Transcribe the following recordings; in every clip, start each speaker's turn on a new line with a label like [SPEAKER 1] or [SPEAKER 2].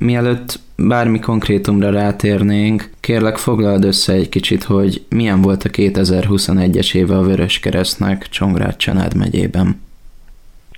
[SPEAKER 1] Mielőtt bármi konkrétumra rátérnénk, kérlek foglald össze egy kicsit, hogy milyen volt a 2021-es éve a Vörös Keresztnek Csongrád Csanád megyében.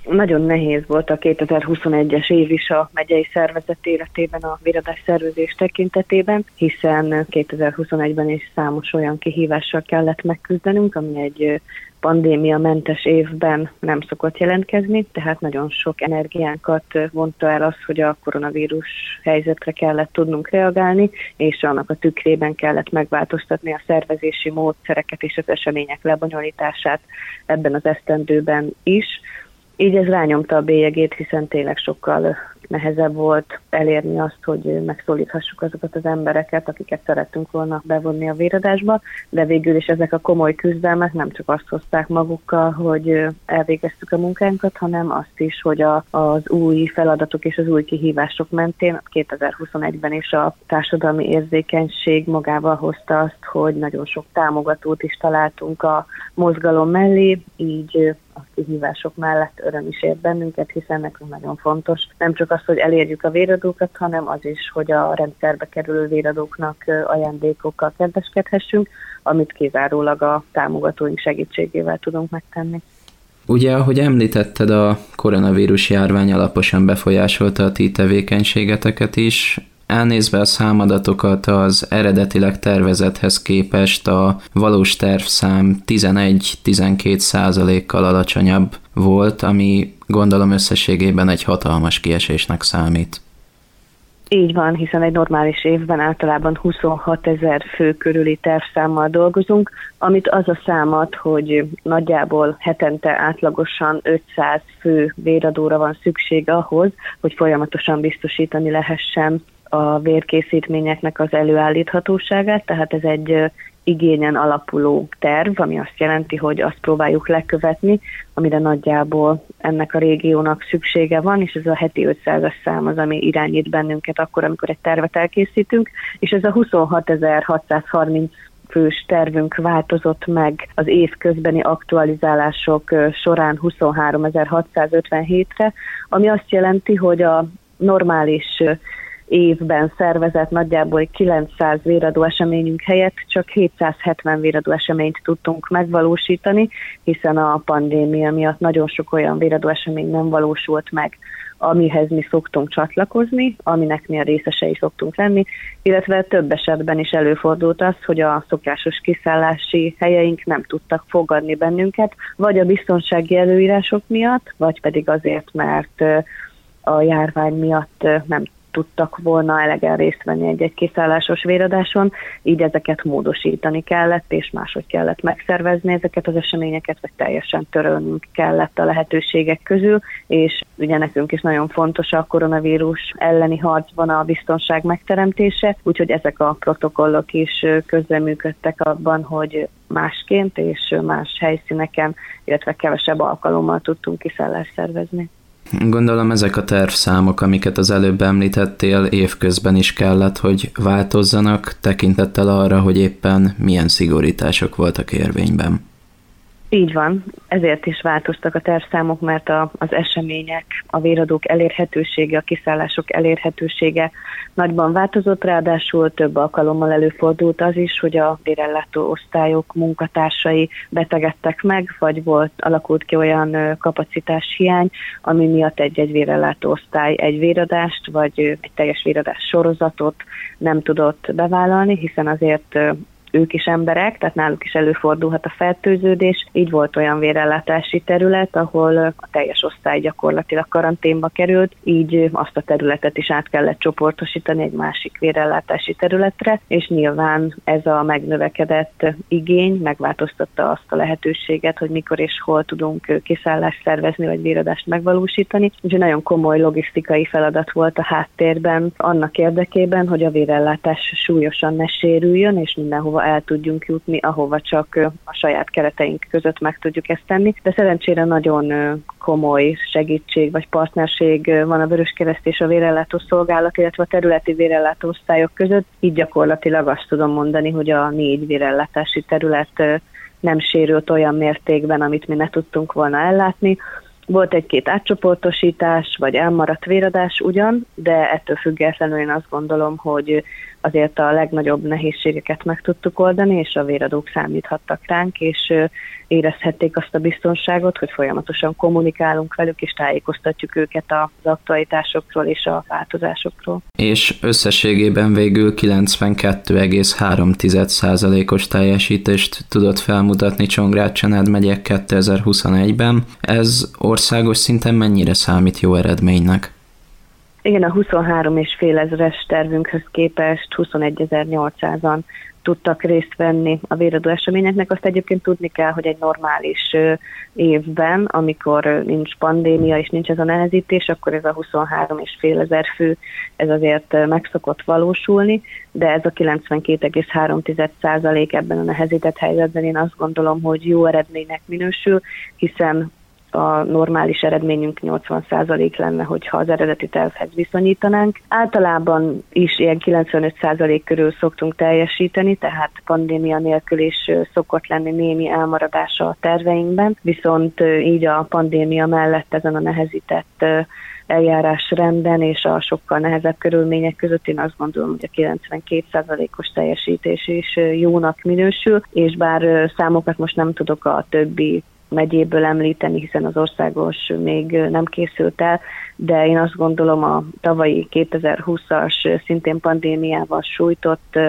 [SPEAKER 2] Nagyon nehéz volt a 2021-es év is a megyei szervezet életében a viradás szervezés tekintetében, hiszen 2021-ben is számos olyan kihívással kellett megküzdenünk, ami egy pandémia mentes évben nem szokott jelentkezni, tehát nagyon sok energiánkat vonta el az, hogy a koronavírus helyzetre kellett tudnunk reagálni, és annak a tükrében kellett megváltoztatni a szervezési módszereket és az események lebonyolítását ebben az esztendőben is. Így ez rányomta a bélyegét, hiszen tényleg sokkal nehezebb volt elérni azt, hogy megszólíthassuk azokat az embereket, akiket szerettünk volna bevonni a véradásba, de végül is ezek a komoly küzdelmek nem csak azt hozták magukkal, hogy elvégeztük a munkánkat, hanem azt is, hogy a, az új feladatok és az új kihívások mentén 2021-ben is a társadalmi érzékenység magával hozta azt, hogy nagyon sok támogatót is találtunk a mozgalom mellé, így a kihívások mellett öröm is ért bennünket, hiszen nekünk nagyon fontos nem csak az, hogy elérjük a véradókat, hanem az is, hogy a rendszerbe kerülő véradóknak ajándékokkal kedveskedhessünk, amit kizárólag a támogatóink segítségével tudunk megtenni.
[SPEAKER 1] Ugye, ahogy említetted, a koronavírus járvány alaposan befolyásolta a ti tevékenységeteket is. Elnézve a számadatokat az eredetileg tervezethez képest a valós tervszám 11-12 százalékkal alacsonyabb volt, ami gondolom összességében egy hatalmas kiesésnek számít.
[SPEAKER 2] Így van, hiszen egy normális évben általában 26 ezer fő körüli tervszámmal dolgozunk, amit az a számat, hogy nagyjából hetente átlagosan 500 fő véradóra van szükség ahhoz, hogy folyamatosan biztosítani lehessen a vérkészítményeknek az előállíthatóságát, tehát ez egy igényen alapuló terv, ami azt jelenti, hogy azt próbáljuk lekövetni, amire nagyjából ennek a régiónak szüksége van, és ez a heti 500-as szám az, ami irányít bennünket akkor, amikor egy tervet elkészítünk, és ez a 26.630 fős tervünk változott meg az év közbeni aktualizálások során 23.657-re, ami azt jelenti, hogy a normális évben szervezett nagyjából 900 véradó eseményünk helyett csak 770 véradó eseményt tudtunk megvalósítani, hiszen a pandémia miatt nagyon sok olyan véradó esemény nem valósult meg, amihez mi szoktunk csatlakozni, aminek mi a részesei szoktunk lenni, illetve több esetben is előfordult az, hogy a szokásos kiszállási helyeink nem tudtak fogadni bennünket, vagy a biztonsági előírások miatt, vagy pedig azért, mert a járvány miatt nem tudtak volna elegen részt venni egy-egy kiszállásos véradáson, így ezeket módosítani kellett, és máshogy kellett megszervezni ezeket az eseményeket, vagy teljesen törölnünk kellett a lehetőségek közül, és ugye nekünk is nagyon fontos a koronavírus elleni harcban a biztonság megteremtése, úgyhogy ezek a protokollok is közreműködtek abban, hogy másként és más helyszíneken, illetve kevesebb alkalommal tudtunk kiszállást szervezni.
[SPEAKER 1] Gondolom ezek a tervszámok, amiket az előbb említettél, évközben is kellett, hogy változzanak, tekintettel arra, hogy éppen milyen szigorítások voltak érvényben.
[SPEAKER 2] Így van, ezért is változtak a tervszámok, mert a, az események, a véradók elérhetősége, a kiszállások elérhetősége nagyban változott, ráadásul több alkalommal előfordult az is, hogy a vérellátó osztályok munkatársai betegedtek meg, vagy volt, alakult ki olyan kapacitás hiány, ami miatt egy-egy vérellátó osztály egy véradást, vagy egy teljes véradás sorozatot nem tudott bevállalni, hiszen azért ők is emberek, tehát náluk is előfordulhat a fertőződés. Így volt olyan vérellátási terület, ahol a teljes osztály gyakorlatilag karanténba került, így azt a területet is át kellett csoportosítani egy másik vérellátási területre, és nyilván ez a megnövekedett igény megváltoztatta azt a lehetőséget, hogy mikor és hol tudunk kiszállást szervezni, vagy véradást megvalósítani. Úgyhogy nagyon komoly logisztikai feladat volt a háttérben annak érdekében, hogy a vérellátás súlyosan ne sérüljön, és mindenhova el tudjunk jutni, ahova csak a saját kereteink között meg tudjuk ezt tenni. De szerencsére nagyon komoly segítség vagy partnerség van a Vöröskereszt és a vérellátó szolgálat, illetve a területi vérellátó osztályok között. Így gyakorlatilag azt tudom mondani, hogy a négy vérellátási terület nem sérült olyan mértékben, amit mi ne tudtunk volna ellátni. Volt egy-két átcsoportosítás, vagy elmaradt véradás ugyan, de ettől függetlenül én azt gondolom, hogy azért a legnagyobb nehézségeket meg tudtuk oldani, és a véradók számíthattak ránk, és érezhették azt a biztonságot, hogy folyamatosan kommunikálunk velük, és tájékoztatjuk őket az aktualitásokról és a változásokról.
[SPEAKER 1] És összességében végül 92,3%-os teljesítést tudott felmutatni Csongrád Csanád megyek 2021-ben. Ez országos szinten mennyire számít jó eredménynek?
[SPEAKER 2] Igen, a 23 és fél ezeres tervünkhöz képest 21.800-an tudtak részt venni a véradó eseményeknek. Azt egyébként tudni kell, hogy egy normális évben, amikor nincs pandémia és nincs ez a nehezítés, akkor ez a 23 és fél ezer fő, ez azért meg szokott valósulni, de ez a 92,3 százalék ebben a nehezített helyzetben én azt gondolom, hogy jó eredménynek minősül, hiszen a normális eredményünk 80% lenne, hogyha az eredeti tervhez viszonyítanánk. Általában is ilyen 95% körül szoktunk teljesíteni, tehát pandémia nélkül is szokott lenni némi elmaradása a terveinkben, viszont így a pandémia mellett ezen a nehezített eljárásrenden és a sokkal nehezebb körülmények között én azt gondolom, hogy a 92%-os teljesítés is jónak minősül, és bár számokat most nem tudok a többi megyéből említeni, hiszen az országos még nem készült el, de én azt gondolom a tavalyi 2020-as szintén pandémiával sújtott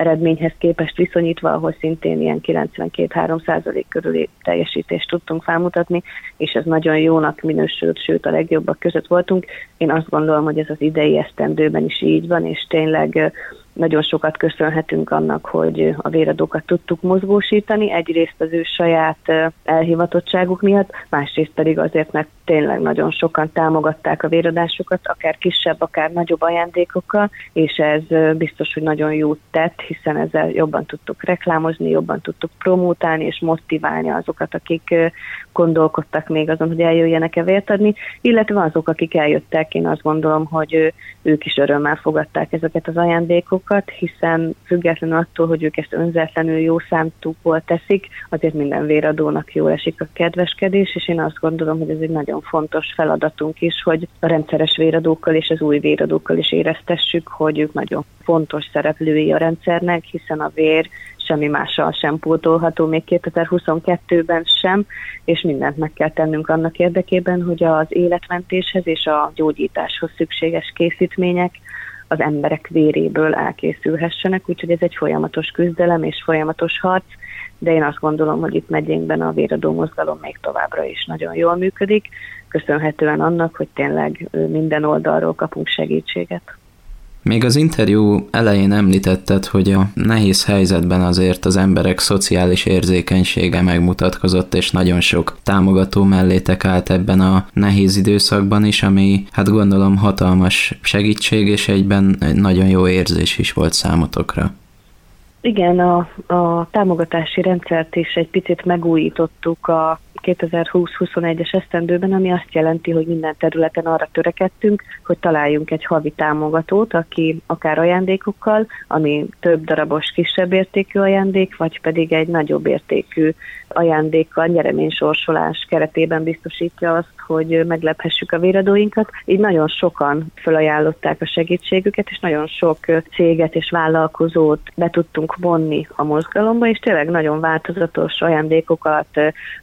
[SPEAKER 2] eredményhez képest viszonyítva, ahol szintén ilyen 92-3 százalék körüli teljesítést tudtunk felmutatni, és ez nagyon jónak minősült, sőt a legjobbak között voltunk. Én azt gondolom, hogy ez az idei esztendőben is így van, és tényleg nagyon sokat köszönhetünk annak, hogy a véradókat tudtuk mozgósítani, egyrészt az ő saját elhivatottságuk miatt, másrészt pedig azért, mert tényleg nagyon sokan támogatták a véradásokat, akár kisebb, akár nagyobb ajándékokkal, és ez biztos, hogy nagyon jót tett, hiszen ezzel jobban tudtuk reklámozni, jobban tudtuk promótálni és motiválni azokat, akik gondolkodtak még azon, hogy eljöjjenek-e vért adni, illetve azok, akik eljöttek, én azt gondolom, hogy ők is örömmel fogadták ezeket az ajándékokat, hiszen függetlenül attól, hogy ők ezt önzetlenül jó számtukból teszik, azért minden véradónak jól esik a kedveskedés, és én azt gondolom, hogy ez egy nagyon fontos feladatunk is, hogy a rendszeres véradókkal és az új véradókkal is éreztessük, hogy ők nagyon fontos szereplői a rendszernek, hiszen a vér semmi mással sem pótolható, még 2022-ben sem, és mindent meg kell tennünk annak érdekében, hogy az életmentéshez és a gyógyításhoz szükséges készítmények az emberek véréből elkészülhessenek, úgyhogy ez egy folyamatos küzdelem és folyamatos harc, de én azt gondolom, hogy itt megyénkben a véradó mozgalom még továbbra is nagyon jól működik, köszönhetően annak, hogy tényleg minden oldalról kapunk segítséget.
[SPEAKER 1] Még az interjú elején említetted, hogy a nehéz helyzetben azért az emberek szociális érzékenysége megmutatkozott, és nagyon sok támogató mellétek állt ebben a nehéz időszakban is, ami hát gondolom hatalmas segítség, és egyben egy nagyon jó érzés is volt számotokra.
[SPEAKER 2] Igen, a, a támogatási rendszert is egy picit megújítottuk a 2020-21-es esztendőben, ami azt jelenti, hogy minden területen arra törekedtünk, hogy találjunk egy havi támogatót, aki akár ajándékokkal, ami több darabos kisebb értékű ajándék, vagy pedig egy nagyobb értékű ajándékkal, nyereménysorsolás keretében biztosítja azt, hogy meglephessük a véradóinkat. Így nagyon sokan felajánlották a segítségüket, és nagyon sok céget és vállalkozót be tudtunk vonni a mozgalomba, és tényleg nagyon változatos ajándékokat,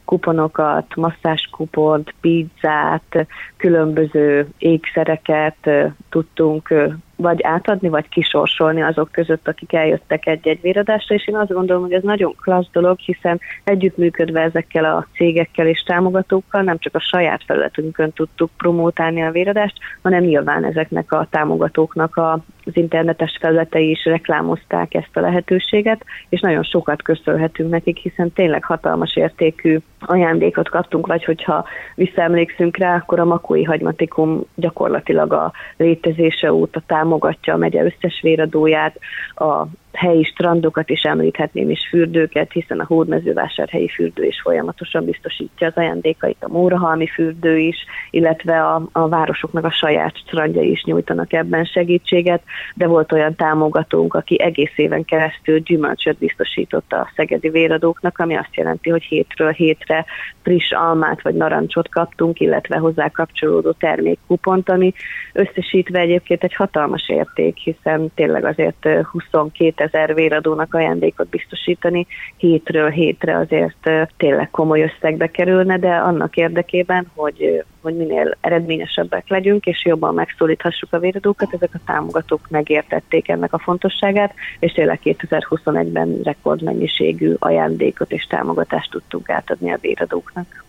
[SPEAKER 2] kuponokat, masszáskupont, pizzát, különböző ékszereket tudtunk vagy átadni, vagy kisorsolni azok között, akik eljöttek egy-egy véradásra, és én azt gondolom, hogy ez nagyon klassz dolog, hiszen együttműködve ezekkel a cégekkel és támogatókkal nem csak a saját felületünkön tudtuk promótálni a véradást, hanem nyilván ezeknek a támogatóknak a az internetes felületei is reklámozták ezt a lehetőséget, és nagyon sokat köszönhetünk nekik, hiszen tényleg hatalmas értékű ajándékot kaptunk, vagy hogyha visszaemlékszünk rá, akkor a Makói Hagymatikum gyakorlatilag a létezése óta támogatja a megye összes véradóját, a helyi strandokat is említhetném, és fürdőket, hiszen a hódmezővásárhelyi fürdő is folyamatosan biztosítja az ajándékait, a Mórahalmi fürdő is, illetve a, a városoknak a saját strandjai is nyújtanak ebben segítséget, de volt olyan támogatónk, aki egész éven keresztül gyümölcsöt biztosította a szegedi véradóknak, ami azt jelenti, hogy hétről hétre friss almát vagy narancsot kaptunk, illetve hozzá kapcsolódó termékkupont, ami összesítve egyébként egy hatalmas érték, hiszen tényleg azért 22 ezer véradónak ajándékot biztosítani hétről hétre azért tényleg komoly összegbe kerülne, de annak érdekében, hogy, hogy minél eredményesebbek legyünk, és jobban megszólíthassuk a véradókat, ezek a támogatók megértették ennek a fontosságát, és tényleg 2021-ben rekordmennyiségű ajándékot és támogatást tudtunk átadni a véradóknak.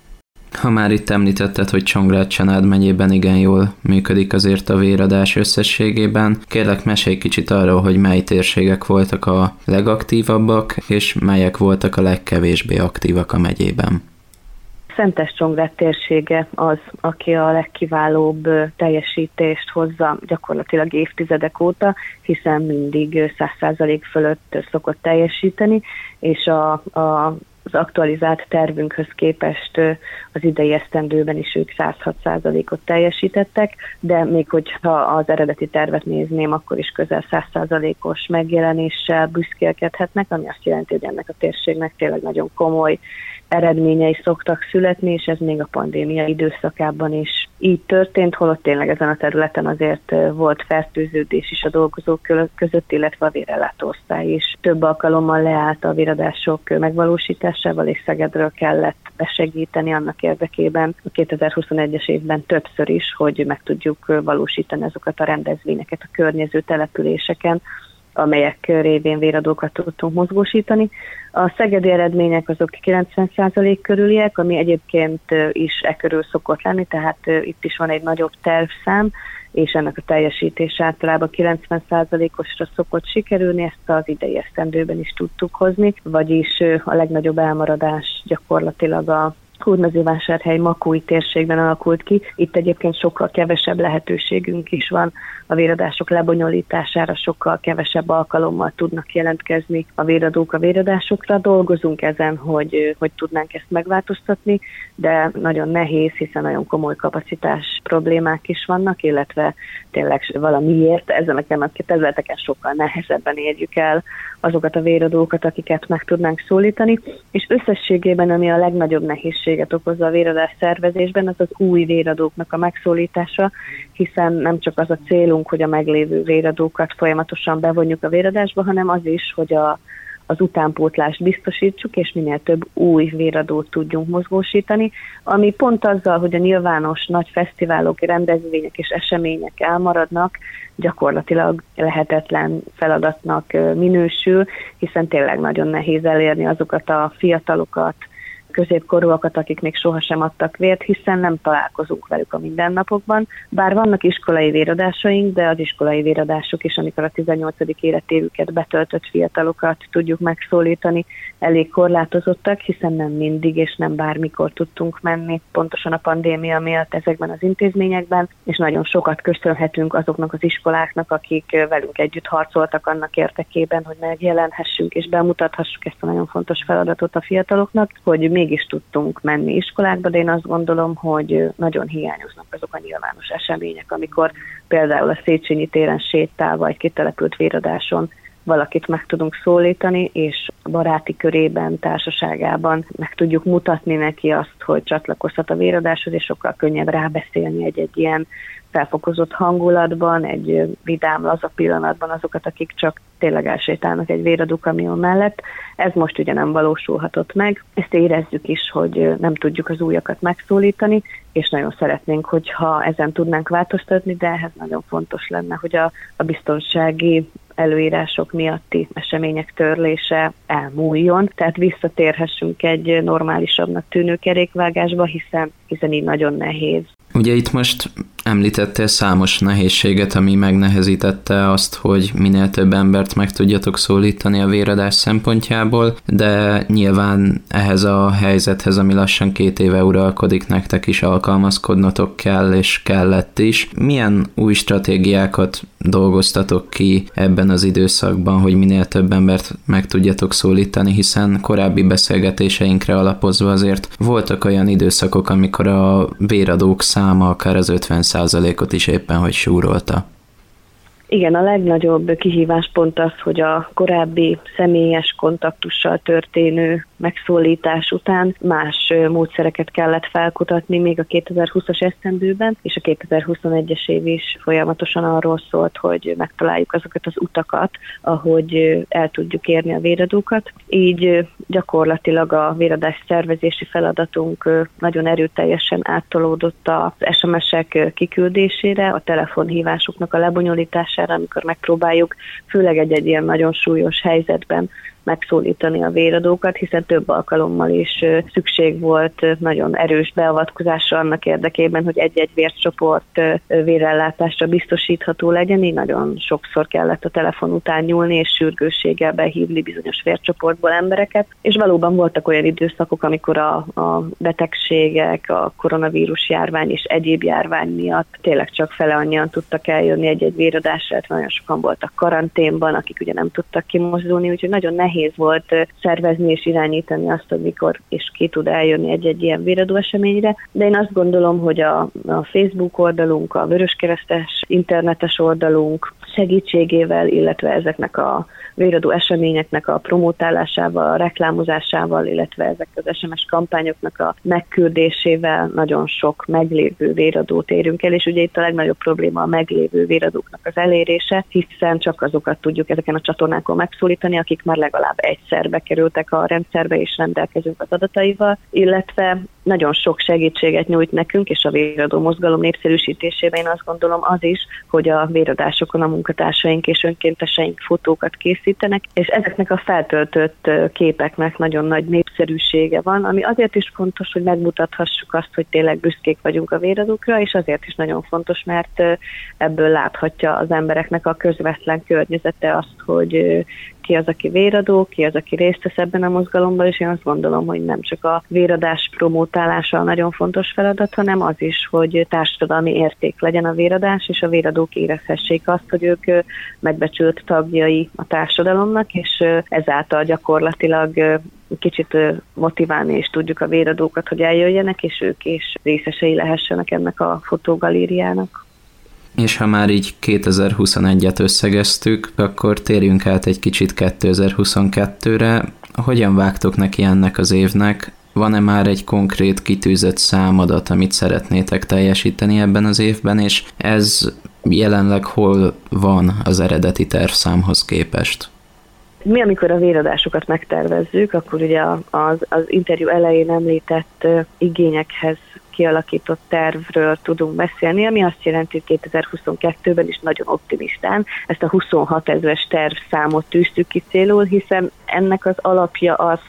[SPEAKER 1] Ha már itt említetted, hogy Csongrád Csanád megyében igen jól működik azért a véradás összességében, kérlek mesélj kicsit arról, hogy mely térségek voltak a legaktívabbak, és melyek voltak a legkevésbé aktívak a megyében.
[SPEAKER 2] Szentes Csongrád térsége az, aki a legkiválóbb teljesítést hozza gyakorlatilag évtizedek óta, hiszen mindig 100% fölött szokott teljesíteni, és a, a az aktualizált tervünkhöz képest az idei esztendőben is ők 106%-ot teljesítettek, de még hogyha az eredeti tervet nézném, akkor is közel 100%-os megjelenéssel büszkélkedhetnek, ami azt jelenti, hogy ennek a térségnek tényleg nagyon komoly eredményei szoktak születni, és ez még a pandémia időszakában is így történt, holott tényleg ezen a területen azért volt fertőződés is a dolgozók között, illetve a vérellátóosztály is. Több alkalommal leállt a véradások megvalósításával, és Szegedről kellett besegíteni annak érdekében a 2021-es évben többször is, hogy meg tudjuk valósítani azokat a rendezvényeket a környező településeken, amelyek révén véradókat tudtunk mozgósítani. A szegedi eredmények azok 90% körüliek, ami egyébként is e körül szokott lenni, tehát itt is van egy nagyobb tervszám, és ennek a teljesítés általában 90%-osra szokott sikerülni, ezt az idei esztendőben is tudtuk hozni, vagyis a legnagyobb elmaradás gyakorlatilag a Hódmezővásárhely Makói térségben alakult ki. Itt egyébként sokkal kevesebb lehetőségünk is van a véradások lebonyolítására, sokkal kevesebb alkalommal tudnak jelentkezni a véradók a véradásokra. Dolgozunk ezen, hogy, hogy tudnánk ezt megváltoztatni, de nagyon nehéz, hiszen nagyon komoly kapacitás problémák is vannak, illetve tényleg valamiért ezeken a területeken sokkal nehezebben érjük el azokat a véradókat, akiket meg tudnánk szólítani, és összességében, ami a legnagyobb nehézséget okozza a véradás szervezésben, az az új véradóknak a megszólítása, hiszen nem csak az a célunk, hogy a meglévő véradókat folyamatosan bevonjuk a véradásba, hanem az is, hogy a az utánpótlást biztosítsuk, és minél több új véradót tudjunk mozgósítani, ami pont azzal, hogy a nyilvános nagy fesztiválok, rendezvények és események elmaradnak, gyakorlatilag lehetetlen feladatnak minősül, hiszen tényleg nagyon nehéz elérni azokat a fiatalokat, középkorúakat, akik még sohasem adtak vért, hiszen nem találkozunk velük a mindennapokban. Bár vannak iskolai véradásaink, de az iskolai véradások is, amikor a 18. életévüket betöltött fiatalokat tudjuk megszólítani, elég korlátozottak, hiszen nem mindig és nem bármikor tudtunk menni, pontosan a pandémia miatt ezekben az intézményekben, és nagyon sokat köszönhetünk azoknak az iskoláknak, akik velünk együtt harcoltak annak érdekében, hogy megjelenhessünk és bemutathassuk ezt a nagyon fontos feladatot a fiataloknak, hogy mégis tudtunk menni iskolákba, de én azt gondolom, hogy nagyon hiányoznak azok a nyilvános események, amikor például a Széchenyi téren sétál, vagy kitelepült véradáson valakit meg tudunk szólítani, és baráti körében, társaságában meg tudjuk mutatni neki azt, hogy csatlakozhat a véradáshoz, és sokkal könnyebb rábeszélni egy-egy ilyen felfokozott hangulatban, egy vidám, laza pillanatban azokat, akik csak tényleg elsétálnak egy véradó kamion mellett. Ez most ugye nem valósulhatott meg. Ezt érezzük is, hogy nem tudjuk az újakat megszólítani, és nagyon szeretnénk, hogyha ezen tudnánk változtatni, de ehhez nagyon fontos lenne, hogy a, a biztonsági előírások miatti események törlése elmúljon, tehát visszatérhessünk egy normálisabbnak tűnő kerékvágásba, hiszen, hiszen így nagyon nehéz.
[SPEAKER 1] Ugye itt most Említettél számos nehézséget, ami megnehezítette azt, hogy minél több embert meg tudjatok szólítani a véradás szempontjából, de nyilván ehhez a helyzethez, ami lassan két éve uralkodik, nektek is alkalmazkodnotok kell, és kellett is. Milyen új stratégiákat dolgoztatok ki ebben az időszakban, hogy minél több embert meg tudjatok szólítani, hiszen korábbi beszélgetéseinkre alapozva azért voltak olyan időszakok, amikor a véradók száma akár az 50%-ot is éppen hogy súrolta.
[SPEAKER 2] Igen, a legnagyobb kihívás pont az, hogy a korábbi személyes kontaktussal történő megszólítás után más módszereket kellett felkutatni még a 2020-as esztendőben, és a 2021-es év is folyamatosan arról szólt, hogy megtaláljuk azokat az utakat, ahogy el tudjuk érni a véradókat. Így gyakorlatilag a véradás szervezési feladatunk nagyon erőteljesen áttolódott az SMS-ek kiküldésére, a telefonhívásoknak a lebonyolítására, amikor megpróbáljuk főleg egy-egy ilyen nagyon súlyos helyzetben megszólítani a véradókat, hiszen több alkalommal is szükség volt nagyon erős beavatkozásra annak érdekében, hogy egy-egy vércsoport vérellátásra biztosítható legyen. Így nagyon sokszor kellett a telefon után nyúlni és sürgősséggel behívni bizonyos vércsoportból embereket, és valóban voltak olyan időszakok, amikor a, a betegségek, a koronavírus járvány és egyéb járvány miatt tényleg csak fele annyian tudtak eljönni egy-egy véradásra, hát nagyon sokan voltak karanténban, akik ugye nem tudtak kimozdulni, úgyhogy nagyon nehéz nehéz volt szervezni és irányítani azt, hogy mikor és ki tud eljönni egy-egy ilyen véradó eseményre, de én azt gondolom, hogy a, a Facebook oldalunk, a Vöröskeresztes internetes oldalunk segítségével, illetve ezeknek a véradó eseményeknek a promotálásával, a reklámozásával, illetve ezek az SMS kampányoknak a megküldésével nagyon sok meglévő véradót érünk el, és ugye itt a legnagyobb probléma a meglévő véradóknak az elérése, hiszen csak azokat tudjuk ezeken a csatornákon megszólítani, akik már legalább egyszer bekerültek a rendszerbe és rendelkezünk az adataival, illetve nagyon sok segítséget nyújt nekünk, és a véradó mozgalom népszerűsítésében én azt gondolom az is, hogy a véradásokon a munkatársaink és önkénteseink fotókat készítenek, és ezeknek a feltöltött képeknek nagyon nagy népszerűsége van, ami azért is fontos, hogy megmutathassuk azt, hogy tényleg büszkék vagyunk a véradókra, és azért is nagyon fontos, mert ebből láthatja az embereknek a közvetlen környezete azt, hogy ki az, aki véradó, ki az, aki részt vesz ebben a mozgalomban, és én azt gondolom, hogy nem csak a véradás promótálása a nagyon fontos feladat, hanem az is, hogy társadalmi érték legyen a véradás, és a véradók érezhessék azt, hogy ők megbecsült tagjai a társadalomnak, és ezáltal gyakorlatilag kicsit motiválni és tudjuk a véradókat, hogy eljöjjenek, és ők is részesei lehessenek ennek a fotógalériának.
[SPEAKER 1] És ha már így 2021-et összegeztük, akkor térjünk át egy kicsit 2022-re. Hogyan vágtok neki ennek az évnek? Van-e már egy konkrét kitűzött számadat, amit szeretnétek teljesíteni ebben az évben, és ez jelenleg hol van az eredeti tervszámhoz képest?
[SPEAKER 2] Mi, amikor a véradásokat megtervezzük, akkor ugye az, az interjú elején említett igényekhez kialakított tervről tudunk beszélni, ami azt jelenti, hogy 2022-ben is nagyon optimistán ezt a 26 ezeres tervszámot tűztük ki célul, hiszen ennek az alapja az,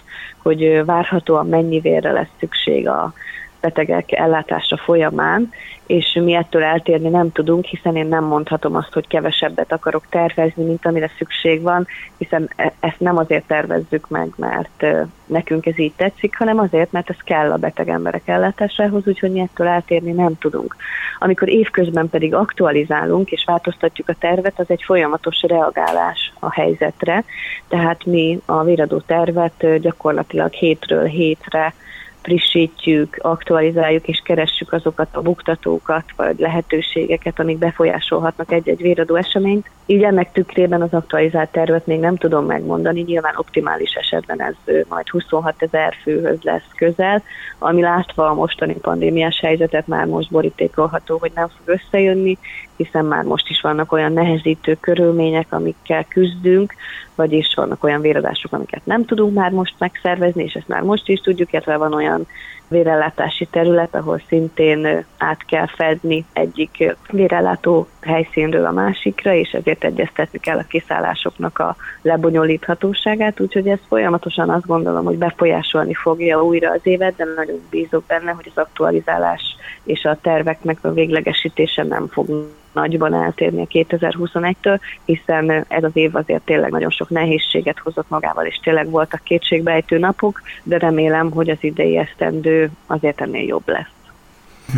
[SPEAKER 2] hogy várhatóan mennyi vérre lesz szükség a betegek ellátása folyamán, és mi ettől eltérni nem tudunk, hiszen én nem mondhatom azt, hogy kevesebbet akarok tervezni, mint amire szükség van, hiszen e- ezt nem azért tervezzük meg, mert nekünk ez így tetszik, hanem azért, mert ez kell a beteg emberek ellátásához, úgyhogy mi ettől eltérni nem tudunk. Amikor évközben pedig aktualizálunk és változtatjuk a tervet, az egy folyamatos reagálás a helyzetre, tehát mi a viradó tervet gyakorlatilag hétről hétre frissítjük, aktualizáljuk és keressük azokat a buktatókat vagy lehetőségeket, amik befolyásolhatnak egy-egy véradó eseményt. Így ennek tükrében az aktualizált tervet még nem tudom megmondani, nyilván optimális esetben ez majd 26 ezer főhöz lesz közel, ami látva a mostani pandémiás helyzetet már most borítékolható, hogy nem fog összejönni, hiszen már most is vannak olyan nehezítő körülmények, amikkel küzdünk, vagyis vannak olyan véradások, amiket nem tudunk már most megszervezni, és ezt már most is tudjuk, illetve van olyan vérellátási terület, ahol szintén át kell fedni egyik vérellátó helyszínről a másikra, és ezért egyeztetni kell a kiszállásoknak a lebonyolíthatóságát, úgyhogy ez folyamatosan azt gondolom, hogy befolyásolni fogja újra az évet, de nagyon bízok benne, hogy az aktualizálás és a terveknek a véglegesítése nem fog nagyban eltérni a 2021-től, hiszen ez az év azért tényleg nagyon sok nehézséget hozott magával, és tényleg voltak kétségbejtő napok, de remélem, hogy az idei esztendő azért ennél jobb lesz.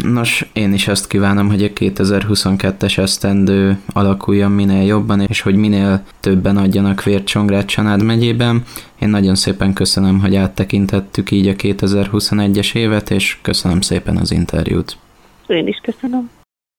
[SPEAKER 1] Nos, én is azt kívánom, hogy a 2022-es esztendő alakuljon minél jobban, és hogy minél többen adjanak vért Csongrád Csanád megyében. Én nagyon szépen köszönöm, hogy áttekintettük így a 2021-es évet, és köszönöm szépen az interjút.
[SPEAKER 2] Én is köszönöm.